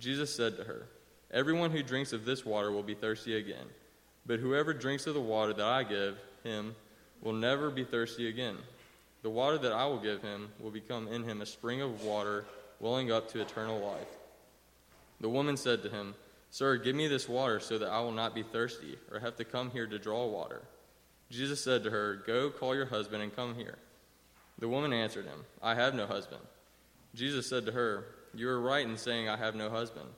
Jesus said to her, Everyone who drinks of this water will be thirsty again, but whoever drinks of the water that I give him will never be thirsty again. The water that I will give him will become in him a spring of water welling up to eternal life. The woman said to him, Sir, give me this water so that I will not be thirsty or have to come here to draw water. Jesus said to her, Go call your husband and come here. The woman answered him, I have no husband. Jesus said to her, You are right in saying, I have no husband,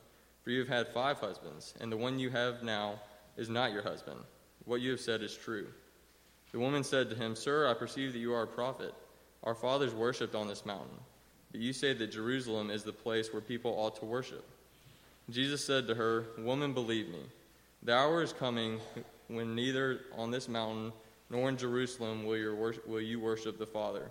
for you have had five husbands, and the one you have now is not your husband. What you have said is true. The woman said to him, Sir, I perceive that you are a prophet. Our fathers worshipped on this mountain, but you say that Jerusalem is the place where people ought to worship. Jesus said to her, Woman, believe me, the hour is coming when neither on this mountain nor in Jerusalem will, your will you worship the Father.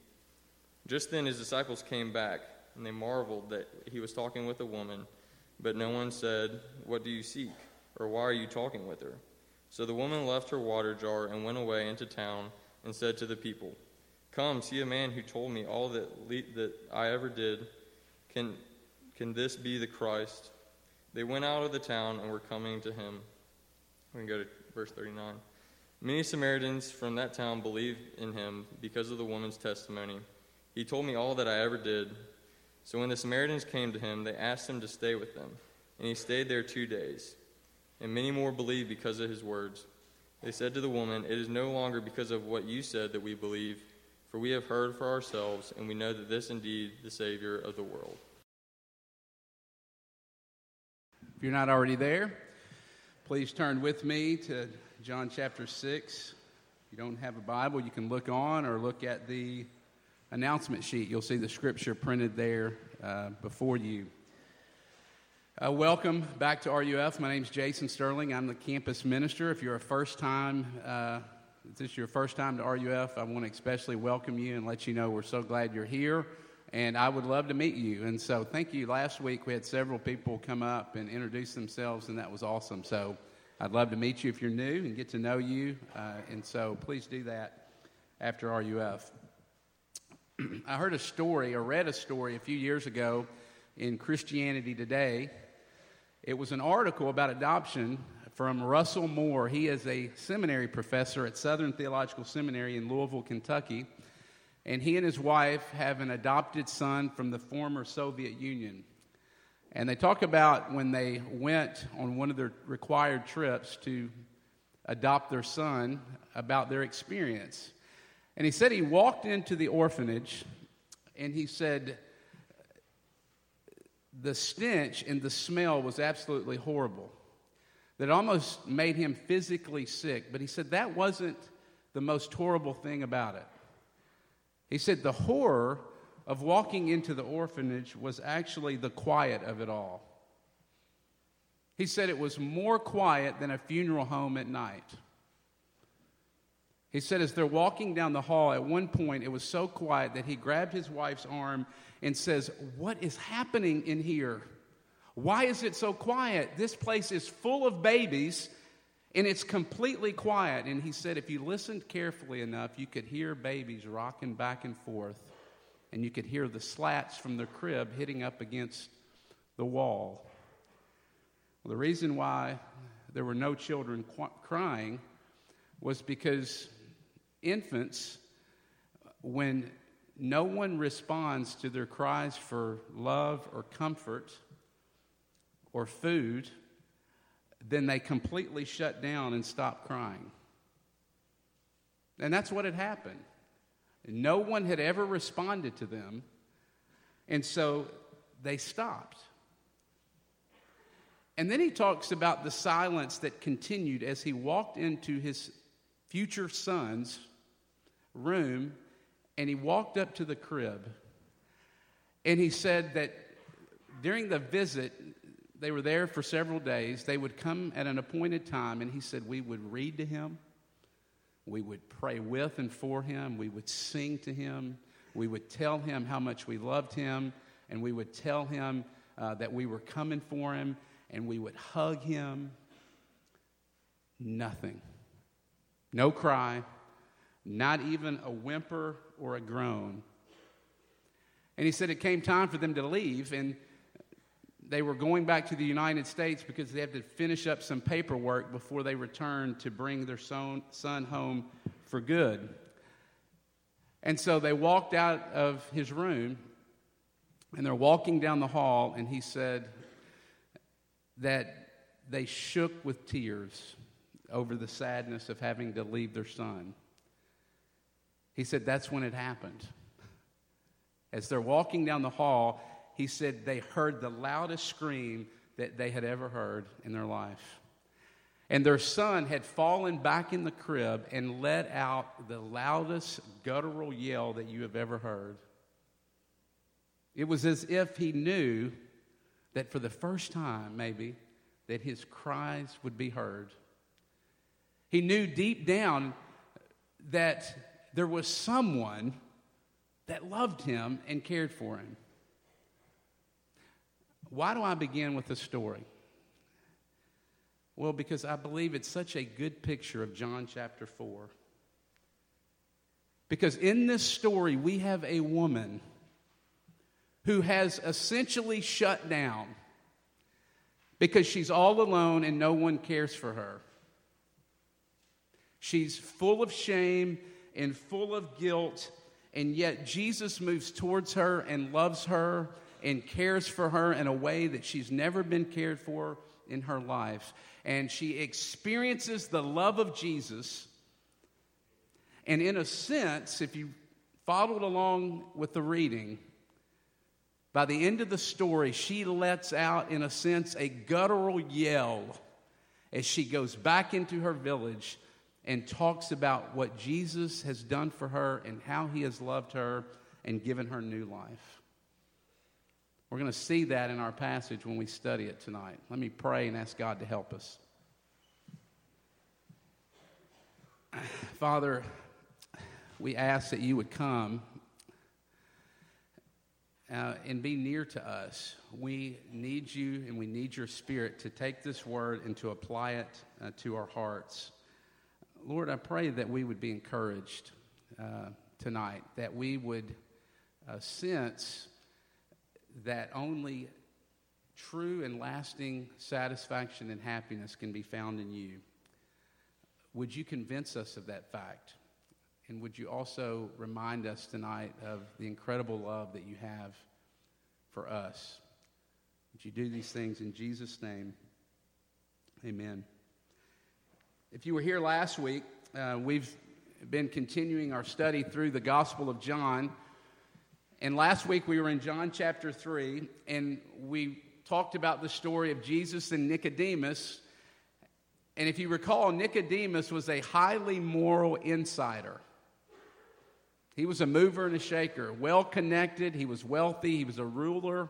Just then his disciples came back, and they marveled that he was talking with a woman, but no one said, What do you seek? Or why are you talking with her? So the woman left her water jar and went away into town and said to the people, Come, see a man who told me all that, le- that I ever did. Can, can this be the Christ? They went out of the town and were coming to him. We can go to verse 39. Many Samaritans from that town believed in him because of the woman's testimony. He told me all that I ever did. So when the Samaritans came to him, they asked him to stay with them. And he stayed there two days. And many more believed because of his words. They said to the woman, It is no longer because of what you said that we believe, for we have heard for ourselves, and we know that this indeed the Savior of the world. If you're not already there, please turn with me to John chapter 6. If you don't have a Bible, you can look on or look at the announcement sheet. You'll see the scripture printed there uh, before you. Uh, welcome back to RUF. My name is Jason Sterling. I'm the campus minister. If you're a first time, uh, if this is your first time to RUF, I want to especially welcome you and let you know we're so glad you're here. And I would love to meet you. And so, thank you. Last week we had several people come up and introduce themselves, and that was awesome. So, I'd love to meet you if you're new and get to know you. Uh, and so, please do that after RUF. I heard a story or read a story a few years ago in Christianity Today. It was an article about adoption from Russell Moore. He is a seminary professor at Southern Theological Seminary in Louisville, Kentucky. And he and his wife have an adopted son from the former Soviet Union. And they talk about when they went on one of their required trips to adopt their son, about their experience. And he said he walked into the orphanage and he said the stench and the smell was absolutely horrible. That almost made him physically sick. But he said that wasn't the most horrible thing about it. He said the horror of walking into the orphanage was actually the quiet of it all. He said it was more quiet than a funeral home at night. He said, as they're walking down the hall, at one point it was so quiet that he grabbed his wife's arm and says, What is happening in here? Why is it so quiet? This place is full of babies and it's completely quiet. And he said, if you listened carefully enough, you could hear babies rocking back and forth, and you could hear the slats from the crib hitting up against the wall. Well, the reason why there were no children qu- crying was because infants, when no one responds to their cries for love or comfort, or food, then they completely shut down and stop crying. And that's what had happened. No one had ever responded to them, and so they stopped. And then he talks about the silence that continued as he walked into his future son's room and he walked up to the crib. And he said that during the visit, they were there for several days. They would come at an appointed time, and he said we would read to him, we would pray with and for him, we would sing to him, we would tell him how much we loved him, and we would tell him uh, that we were coming for him, and we would hug him. Nothing. No cry, not even a whimper or a groan. And he said it came time for them to leave, and they were going back to the United States because they had to finish up some paperwork before they returned to bring their son, home for good. And so they walked out of his room, and they're walking down the hall, and he said that they shook with tears over the sadness of having to leave their son. He said that's when it happened. As they're walking down the hall, he said they heard the loudest scream that they had ever heard in their life. And their son had fallen back in the crib and let out the loudest guttural yell that you have ever heard. It was as if he knew that for the first time, maybe, that his cries would be heard. He knew deep down that there was someone that loved him and cared for him. Why do I begin with the story? Well, because I believe it's such a good picture of John chapter 4. Because in this story, we have a woman who has essentially shut down because she's all alone and no one cares for her. She's full of shame and full of guilt, and yet Jesus moves towards her and loves her and cares for her in a way that she's never been cared for in her life. And she experiences the love of Jesus. And in a sense, if you followed along with the reading, by the end of the story, she lets out, in a sense, a guttural yell as she goes back into her village and talks about what Jesus has done for her and how he has loved her and given her new life. We're going to see that in our passage when we study it tonight. Let me pray and ask God to help us. Father, we ask that you would come uh, and be near to us. We need you and we need your spirit to take this word and to apply it uh, to our hearts. Lord, I pray that we would be encouraged uh, tonight, that we would uh, sense that only true and lasting satisfaction and happiness can be found in you. Would you convince us of that fact? And would you also remind us tonight of the incredible love that you have for us? Would you do these things in Jesus' name? Amen. If you were here last week, uh, we've been continuing our study through the Gospel of John. And last week we were in John chapter 3, and we talked about the story of Jesus and Nicodemus. And if you recall, Nicodemus was a highly moral insider. He was a mover and a shaker, well connected, he was wealthy, he was a ruler,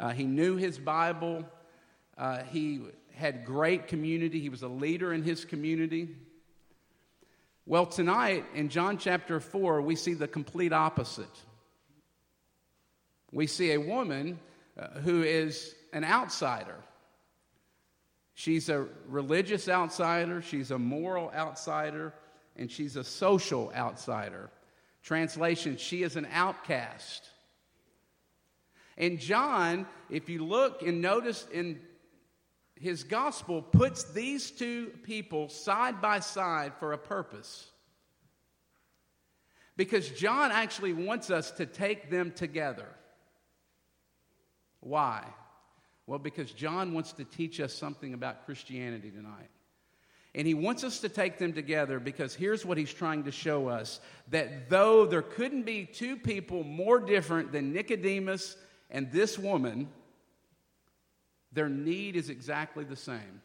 uh, he knew his Bible, uh, he had great community, he was a leader in his community. Well, tonight in John chapter 4, we see the complete opposite. We see a woman uh, who is an outsider. She's a religious outsider, she's a moral outsider, and she's a social outsider. Translation, she is an outcast. And John, if you look and notice in his gospel puts these two people side by side for a purpose. Because John actually wants us to take them together. Why? Well, because John wants to teach us something about Christianity tonight. And he wants us to take them together because here's what he's trying to show us that though there couldn't be two people more different than Nicodemus and this woman, their need is exactly the same.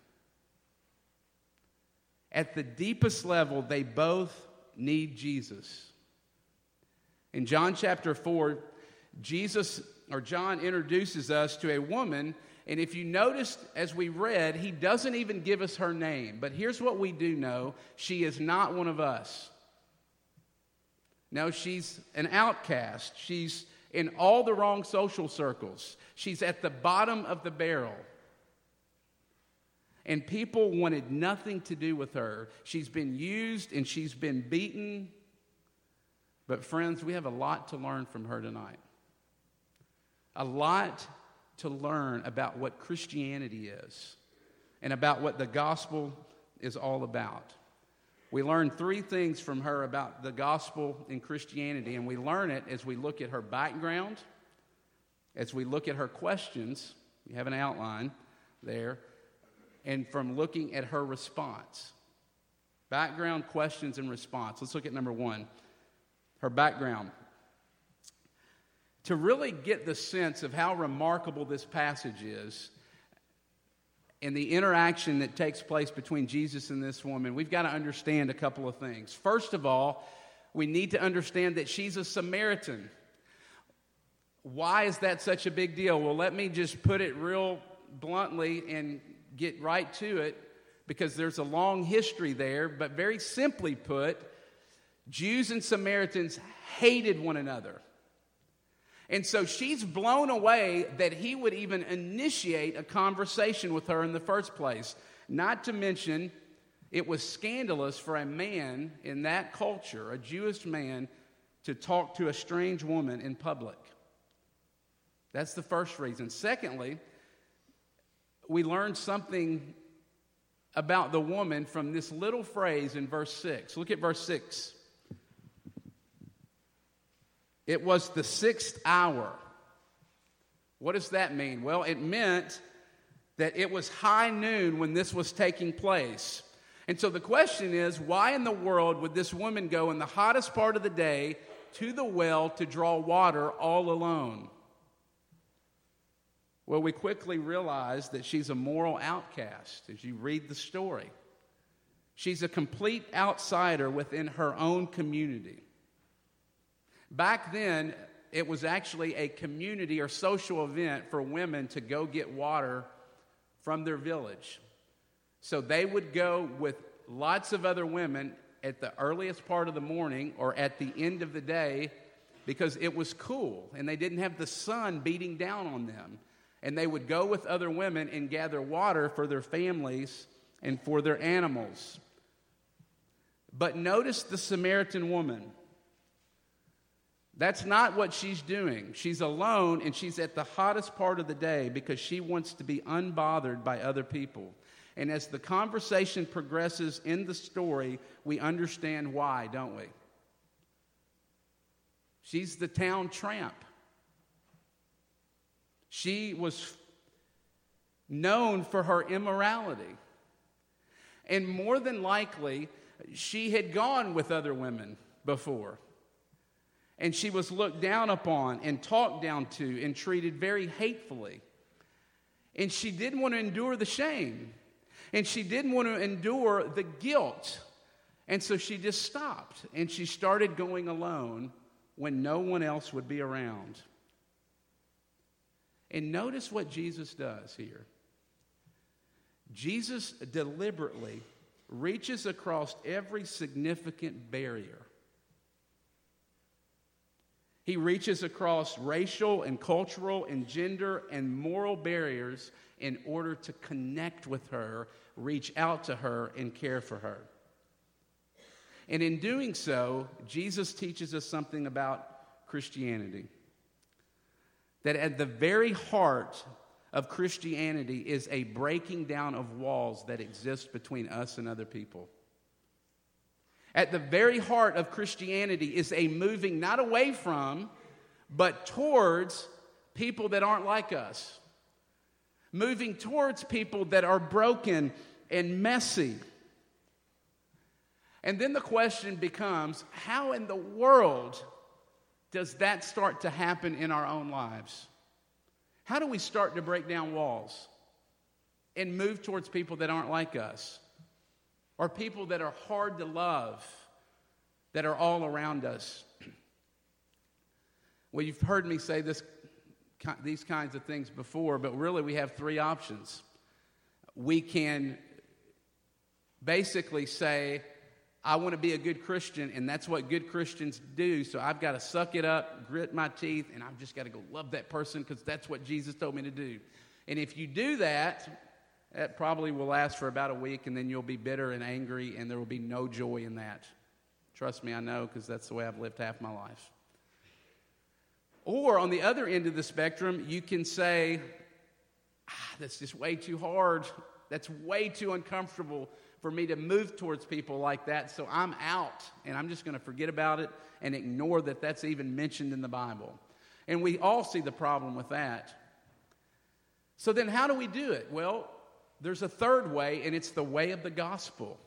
At the deepest level, they both need Jesus. In John chapter 4, Jesus or John introduces us to a woman, and if you noticed as we read, he doesn't even give us her name. But here's what we do know she is not one of us. No, she's an outcast. She's in all the wrong social circles. She's at the bottom of the barrel. And people wanted nothing to do with her. She's been used and she's been beaten. But, friends, we have a lot to learn from her tonight. A lot to learn about what Christianity is and about what the gospel is all about. We learn three things from her about the gospel and Christianity, and we learn it as we look at her background, as we look at her questions. You have an outline there, and from looking at her response. Background, questions, and response. Let's look at number one her background. To really get the sense of how remarkable this passage is, and the interaction that takes place between Jesus and this woman, we've got to understand a couple of things. First of all, we need to understand that she's a Samaritan. Why is that such a big deal? Well, let me just put it real bluntly and get right to it because there's a long history there, but very simply put, Jews and Samaritans hated one another. And so she's blown away that he would even initiate a conversation with her in the first place. Not to mention, it was scandalous for a man in that culture, a Jewish man, to talk to a strange woman in public. That's the first reason. Secondly, we learn something about the woman from this little phrase in verse 6. Look at verse 6. It was the sixth hour. What does that mean? Well, it meant that it was high noon when this was taking place. And so the question is why in the world would this woman go in the hottest part of the day to the well to draw water all alone? Well, we quickly realize that she's a moral outcast as you read the story. She's a complete outsider within her own community. Back then, it was actually a community or social event for women to go get water from their village. So they would go with lots of other women at the earliest part of the morning or at the end of the day because it was cool and they didn't have the sun beating down on them. And they would go with other women and gather water for their families and for their animals. But notice the Samaritan woman. That's not what she's doing. She's alone and she's at the hottest part of the day because she wants to be unbothered by other people. And as the conversation progresses in the story, we understand why, don't we? She's the town tramp. She was known for her immorality. And more than likely, she had gone with other women before and she was looked down upon and talked down to and treated very hatefully. And she didn't want to endure the shame, and she didn't want to endure the guilt. And so she just stopped and she started going alone when no one else would be around. And notice what Jesus does here. Jesus deliberately reaches across every significant barrier he reaches across racial and cultural and gender and moral barriers in order to connect with her, reach out to her, and care for her. And in doing so, Jesus teaches us something about Christianity. That at the very heart of Christianity is a breaking down of walls that exist between us and other people. At the very heart of Christianity is a moving not away from, but towards people that aren't like us. moving towards people that are broken and messy. And then the question becomes how in the world does that start to happen in our own lives? How do we start to break down walls and move towards people that aren't like us or people that are hard to love that are all around us? Well, you've heard me say this, these kinds of things before, but really we have three options. We can basically say, I want to be a good Christian, and that's what good Christians do. So I've got to suck it up, grit my teeth, and I've just got to go love that person because that's what Jesus told me to do. And if you do that, that probably will last for about a week, and then you'll be bitter and angry, and there will be no joy in that. Trust me, I know because that's the way I've lived half my life. Or on the other end of the spectrum, you can say, ah, that's just way too hard. That's way too uncomfortable for me to move towards people like that, so I'm out and I'm just going to forget about it and ignore that that's even mentioned in the Bible. And we all see the problem with that. So then, how do we do it? Well, there's a third way, and it's the way of the gospel.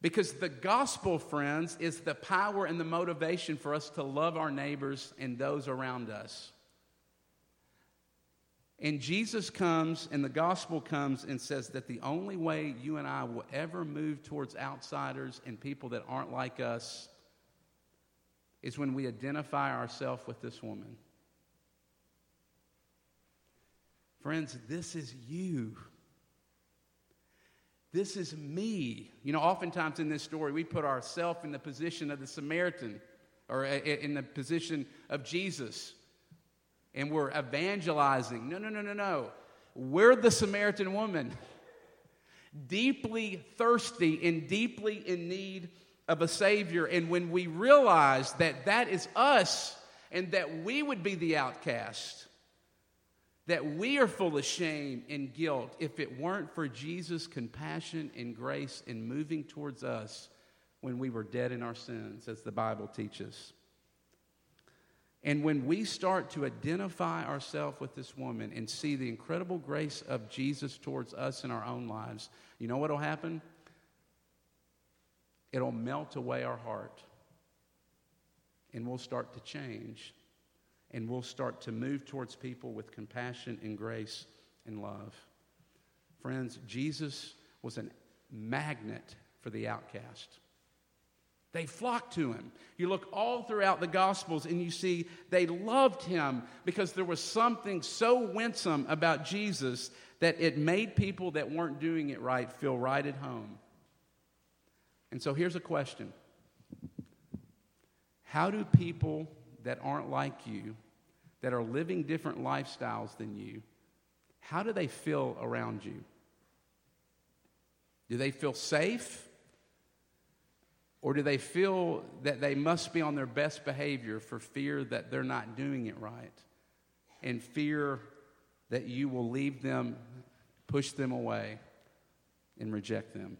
Because the gospel, friends, is the power and the motivation for us to love our neighbors and those around us. And Jesus comes and the gospel comes and says that the only way you and I will ever move towards outsiders and people that aren't like us is when we identify ourselves with this woman. Friends, this is you. This is me. You know, oftentimes in this story, we put ourselves in the position of the Samaritan or in the position of Jesus and we're evangelizing. No, no, no, no, no. We're the Samaritan woman, deeply thirsty and deeply in need of a Savior. And when we realize that that is us and that we would be the outcast, that we are full of shame and guilt if it weren't for Jesus' compassion and grace in moving towards us when we were dead in our sins, as the Bible teaches. And when we start to identify ourselves with this woman and see the incredible grace of Jesus towards us in our own lives, you know what will happen? It'll melt away our heart. And we'll start to change. And we'll start to move towards people with compassion and grace and love. Friends, Jesus was a magnet for the outcast. They flocked to him. You look all throughout the Gospels and you see they loved him because there was something so winsome about Jesus that it made people that weren't doing it right feel right at home. And so here's a question How do people that aren't like you, that are living different lifestyles than you, how do they feel around you? Do they feel safe? Or do they feel that they must be on their best behavior for fear that they're not doing it right? And fear that you will leave them, push them away, and reject them?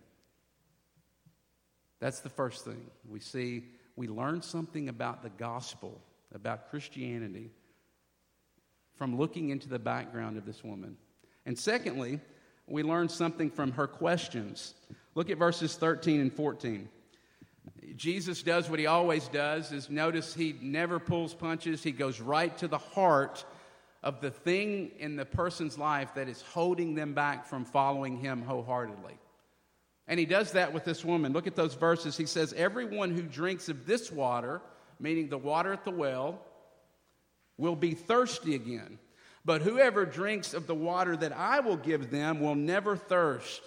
That's the first thing. We see, we learn something about the gospel, about Christianity, from looking into the background of this woman. And secondly, we learn something from her questions. Look at verses 13 and 14. Jesus does what he always does is notice he never pulls punches. He goes right to the heart of the thing in the person's life that is holding them back from following him wholeheartedly. And he does that with this woman. Look at those verses. He says, Everyone who drinks of this water, meaning the water at the well, will be thirsty again. But whoever drinks of the water that I will give them will never thirst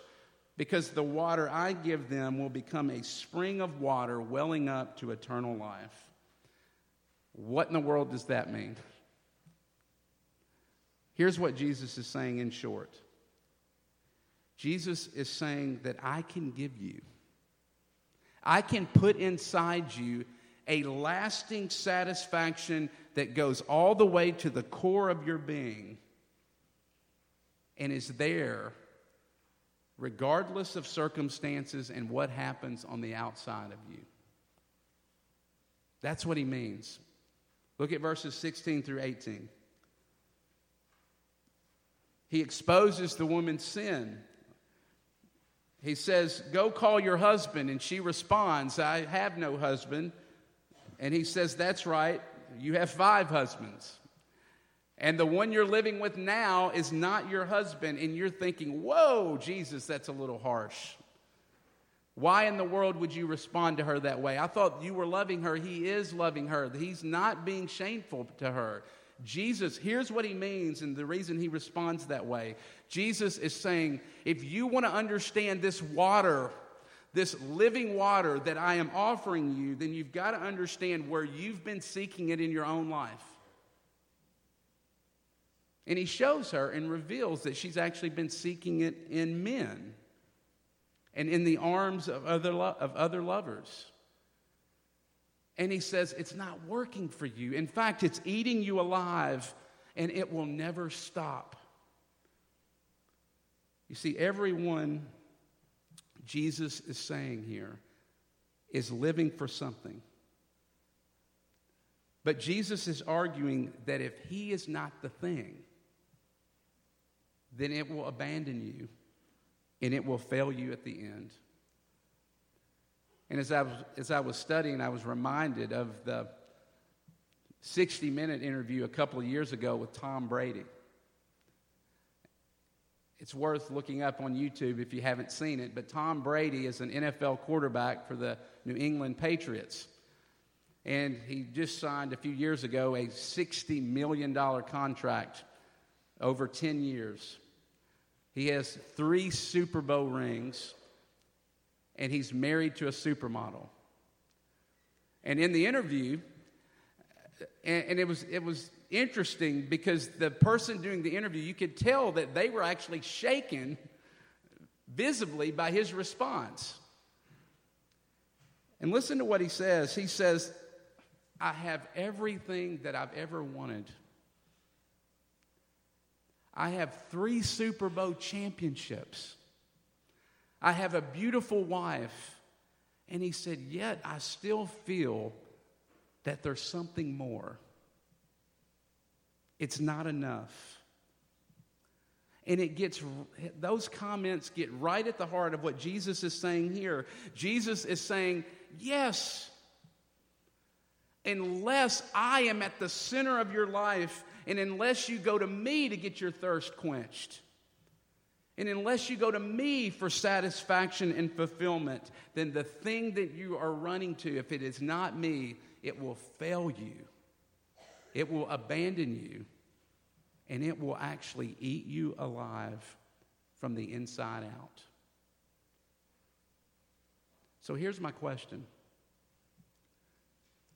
because the water I give them will become a spring of water welling up to eternal life. What in the world does that mean? Here's what Jesus is saying in short Jesus is saying that I can give you, I can put inside you a lasting satisfaction that goes all the way to the core of your being and is there regardless of circumstances and what happens on the outside of you. That's what he means. Look at verses 16 through 18. He exposes the woman's sin. He says, Go call your husband. And she responds, I have no husband. And he says, That's right. You have five husbands. And the one you're living with now is not your husband. And you're thinking, Whoa, Jesus, that's a little harsh. Why in the world would you respond to her that way? I thought you were loving her. He is loving her. He's not being shameful to her. Jesus, here's what he means and the reason he responds that way. Jesus is saying, if you want to understand this water, this living water that I am offering you, then you've got to understand where you've been seeking it in your own life. And he shows her and reveals that she's actually been seeking it in men and in the arms of other, lo- of other lovers. And he says, It's not working for you. In fact, it's eating you alive and it will never stop. You see, everyone Jesus is saying here is living for something. But Jesus is arguing that if he is not the thing, then it will abandon you and it will fail you at the end. And as I was, as I was studying, I was reminded of the 60 minute interview a couple of years ago with Tom Brady. It's worth looking up on YouTube if you haven't seen it, but Tom Brady is an NFL quarterback for the New England Patriots. And he just signed a few years ago a $60 million contract over 10 years. He has three Super Bowl rings, and he's married to a supermodel. And in the interview, and, it was it was interesting because the person doing the interview, you could tell that they were actually shaken visibly by his response. And listen to what he says. He says, I have everything that I've ever wanted. I have three Super Bowl championships. I have a beautiful wife. And he said, Yet I still feel that there's something more. It's not enough. And it gets, those comments get right at the heart of what Jesus is saying here. Jesus is saying, Yes, unless I am at the center of your life, and unless you go to me to get your thirst quenched, and unless you go to me for satisfaction and fulfillment, then the thing that you are running to, if it is not me, it will fail you. It will abandon you. And it will actually eat you alive from the inside out. So here's my question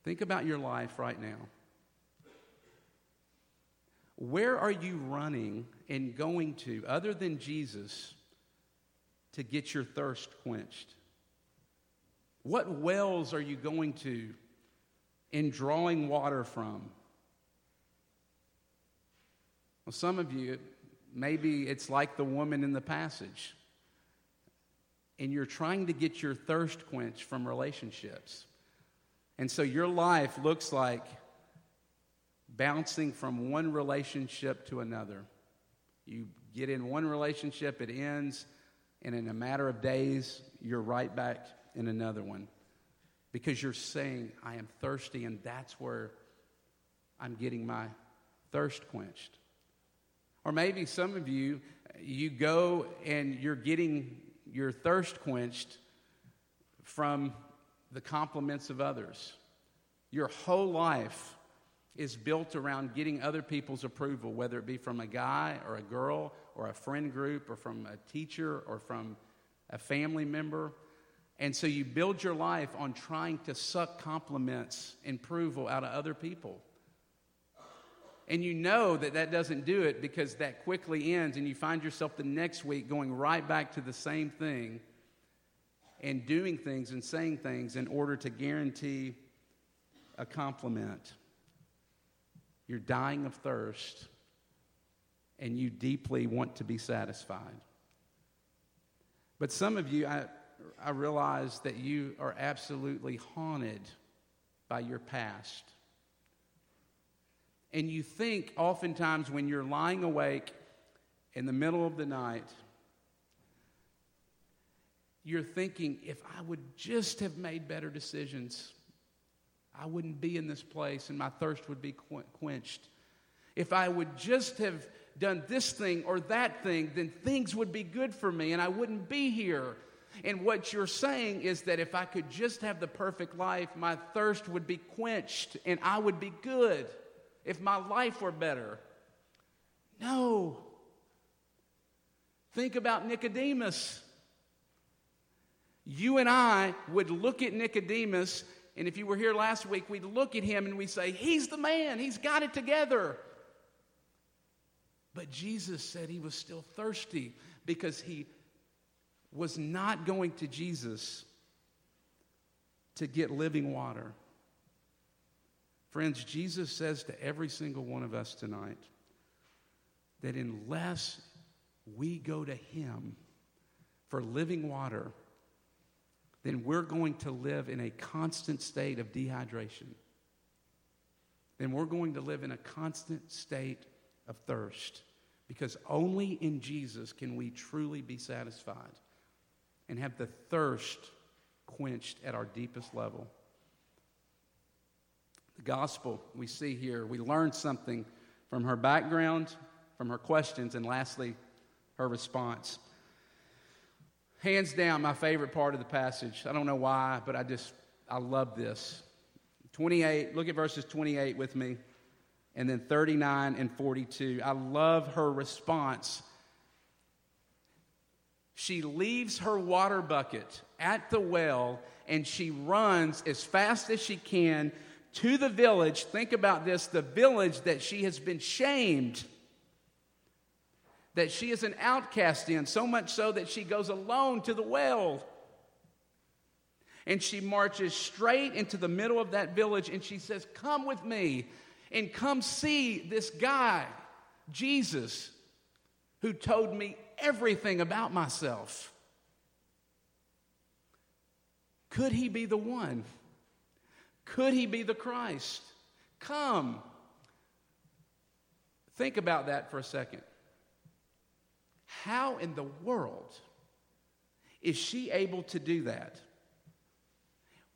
Think about your life right now. Where are you running and going to, other than Jesus, to get your thirst quenched? What wells are you going to in drawing water from? Well, some of you, maybe it's like the woman in the passage, and you're trying to get your thirst quenched from relationships. And so your life looks like bouncing from one relationship to another. You get in one relationship, it ends, and in a matter of days, you're right back in another one. Because you're saying, I am thirsty, and that's where I'm getting my thirst quenched. Or maybe some of you, you go and you're getting your thirst quenched from the compliments of others. Your whole life is built around getting other people's approval, whether it be from a guy or a girl or a friend group or from a teacher or from a family member. And so you build your life on trying to suck compliments and approval out of other people. And you know that that doesn't do it because that quickly ends, and you find yourself the next week going right back to the same thing and doing things and saying things in order to guarantee a compliment. You're dying of thirst, and you deeply want to be satisfied. But some of you, I, I realize that you are absolutely haunted by your past. And you think oftentimes when you're lying awake in the middle of the night, you're thinking, if I would just have made better decisions, I wouldn't be in this place and my thirst would be quenched. If I would just have done this thing or that thing, then things would be good for me and I wouldn't be here. And what you're saying is that if I could just have the perfect life, my thirst would be quenched and I would be good if my life were better. No. Think about Nicodemus. You and I would look at Nicodemus, and if you were here last week, we'd look at him and we'd say, He's the man, he's got it together. But Jesus said he was still thirsty because he was not going to Jesus to get living water. Friends, Jesus says to every single one of us tonight that unless we go to Him for living water, then we're going to live in a constant state of dehydration. Then we're going to live in a constant state of thirst because only in Jesus can we truly be satisfied and have the thirst quenched at our deepest level. The gospel we see here, we learn something from her background, from her questions, and lastly, her response. Hands down, my favorite part of the passage. I don't know why, but I just, I love this. 28, look at verses 28 with me and then 39 and 42. I love her response. She leaves her water bucket at the well and she runs as fast as she can to the village. Think about this the village that she has been shamed, that she is an outcast in, so much so that she goes alone to the well. And she marches straight into the middle of that village and she says, Come with me and come see this guy, Jesus, who told me everything about myself. Could he be the one? Could he be the Christ? Come. Think about that for a second. How in the world is she able to do that?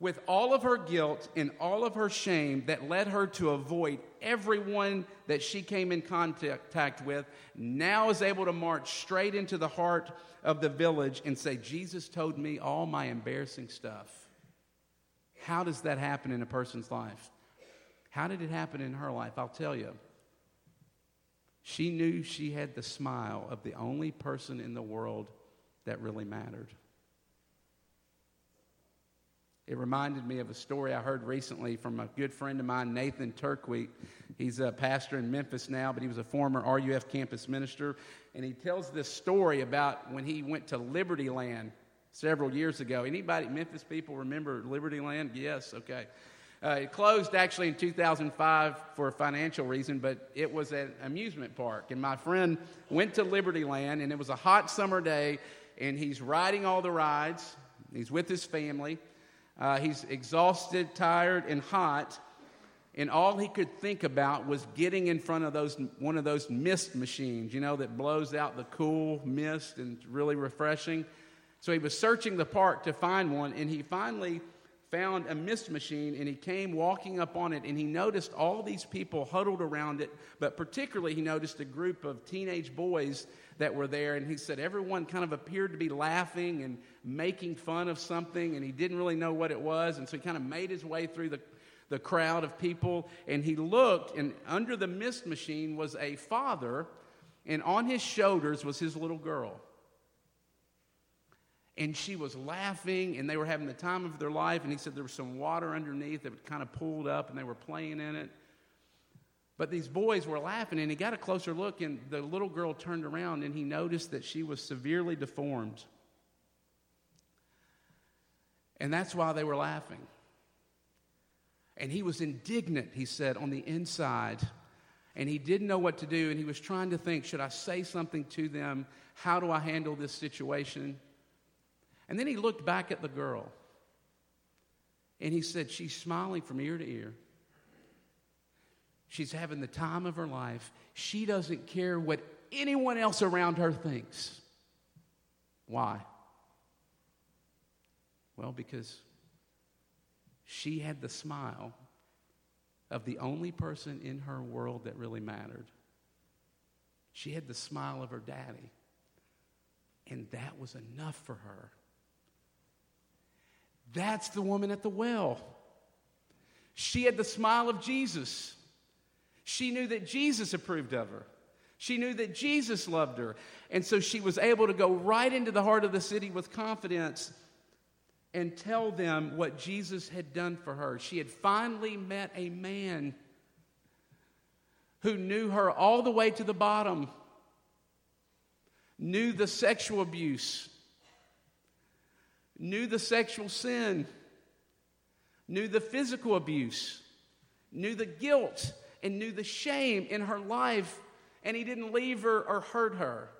with all of her guilt and all of her shame that led her to avoid everyone that she came in contact with, now is able to march straight into the heart of the village and say, Jesus told me all my embarrassing stuff. How does that happen in a person's life? How did it happen in her life? I'll tell you. She knew she had the smile of the only person in the world that really mattered. It reminded me of a story I heard recently from a good friend of mine, Nathan Turkweek. He's a pastor in Memphis now, but he was a former RUF campus minister. And he tells this story about when he went to Libertyland several years ago. Anybody, Memphis people, remember Libertyland? Yes, okay. Uh, it closed actually in 2005 for a financial reason, but it was an amusement park. And my friend went to Libertyland, and it was a hot summer day, and he's riding all the rides. He's with his family. Uh, he's exhausted, tired, and hot. And all he could think about was getting in front of those, one of those mist machines, you know, that blows out the cool mist and really refreshing. So he was searching the park to find one, and he finally found a mist machine and he came walking up on it and he noticed all these people huddled around it, but particularly he noticed a group of teenage boys that were there. And he said everyone kind of appeared to be laughing and making fun of something, and he didn't really know what it was. And so he kind of made his way through the, the crowd of people, and he looked, and under the mist machine was a father, and on his shoulders was his little girl. And she was laughing, and they were having the time of their life. And he said there was some water underneath that kind of pulled up, and they were playing in it. But these boys were laughing, and he got a closer look, and the little girl turned around, and he noticed that she was severely deformed. And that's why they were laughing. And he was indignant, he said, on the inside. And he didn't know what to do, and he was trying to think should I say something to them? How do I handle this situation? And then he looked back at the girl, and he said, She's smiling from ear to ear. She's having the time of her life. She doesn't care what anyone else around her thinks. Why? Well, because she had the smile of the only person in her world that really mattered. She had the smile of her daddy. And that was enough for her. That's the woman at the well. She had the smile of Jesus. She knew that Jesus approved of her. She knew that Jesus loved her. And so she was able to go right into the heart of the city with confidence and tell them what Jesus had done for her. She had finally met a man who knew her all the way to the bottom, knew the sexual abuse, knew the sexual sin, knew the physical abuse, knew the guilt, and knew the shame in her life, and he didn't leave her or hurt her.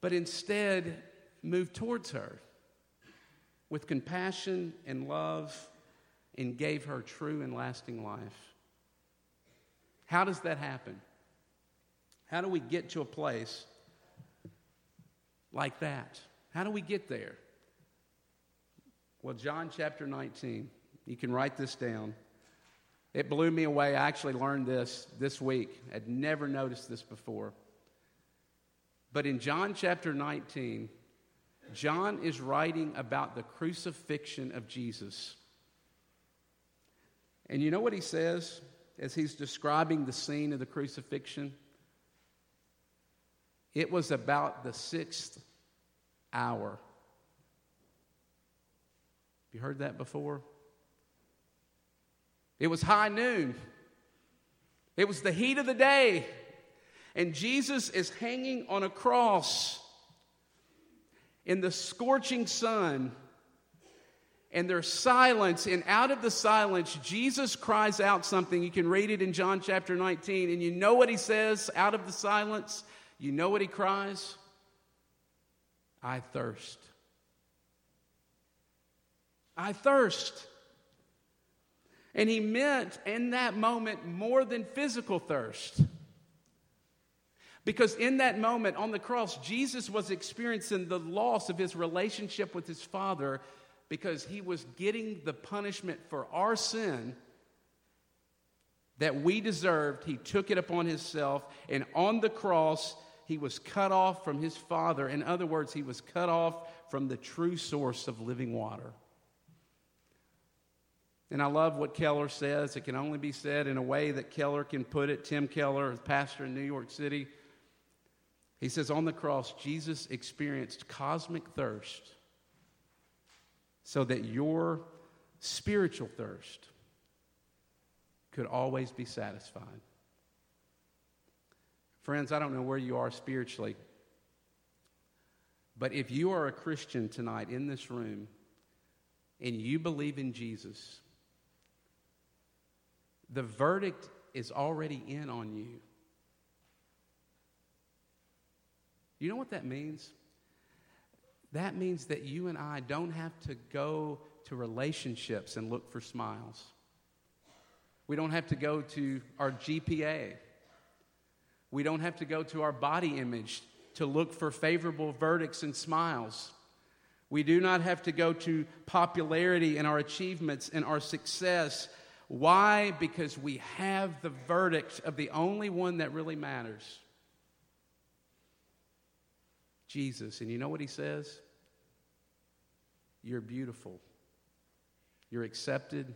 But instead, moved towards her with compassion and love and gave her true and lasting life. How does that happen? How do we get to a place like that? How do we get there? Well, John chapter 19, you can write this down. It blew me away. I actually learned this this week. I'd never noticed this before. But in John chapter 19, John is writing about the crucifixion of Jesus. And you know what he says as he's describing the scene of the crucifixion? It was about the sixth hour. You heard that before? It was high noon. It was the heat of the day. And Jesus is hanging on a cross in the scorching sun. And there's silence. And out of the silence, Jesus cries out something. You can read it in John chapter 19. And you know what he says out of the silence? You know what he cries? I thirst. I thirst. And he meant in that moment more than physical thirst. Because in that moment on the cross, Jesus was experiencing the loss of his relationship with his Father because he was getting the punishment for our sin that we deserved. He took it upon himself, and on the cross, he was cut off from his Father. In other words, he was cut off from the true source of living water. And I love what Keller says. It can only be said in a way that Keller can put it. Tim Keller, pastor in New York City, he says, On the cross, Jesus experienced cosmic thirst so that your spiritual thirst could always be satisfied. Friends, I don't know where you are spiritually, but if you are a Christian tonight in this room and you believe in Jesus, the verdict is already in on you. You know what that means? That means that you and I don't have to go to relationships and look for smiles. We don't have to go to our GPA we don't have to go to our body image to look for favorable verdicts and smiles. We do not have to go to popularity and our achievements and our success. Why? Because we have the verdict of the only one that really matters Jesus. And you know what he says? You're beautiful, you're accepted,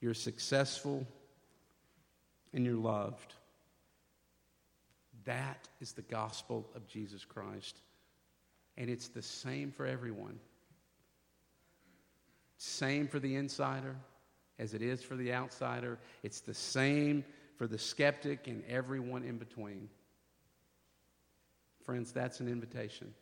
you're successful, and you're loved. That is the gospel of Jesus Christ. And it's the same for everyone. Same for the insider as it is for the outsider. It's the same for the skeptic and everyone in between. Friends, that's an invitation.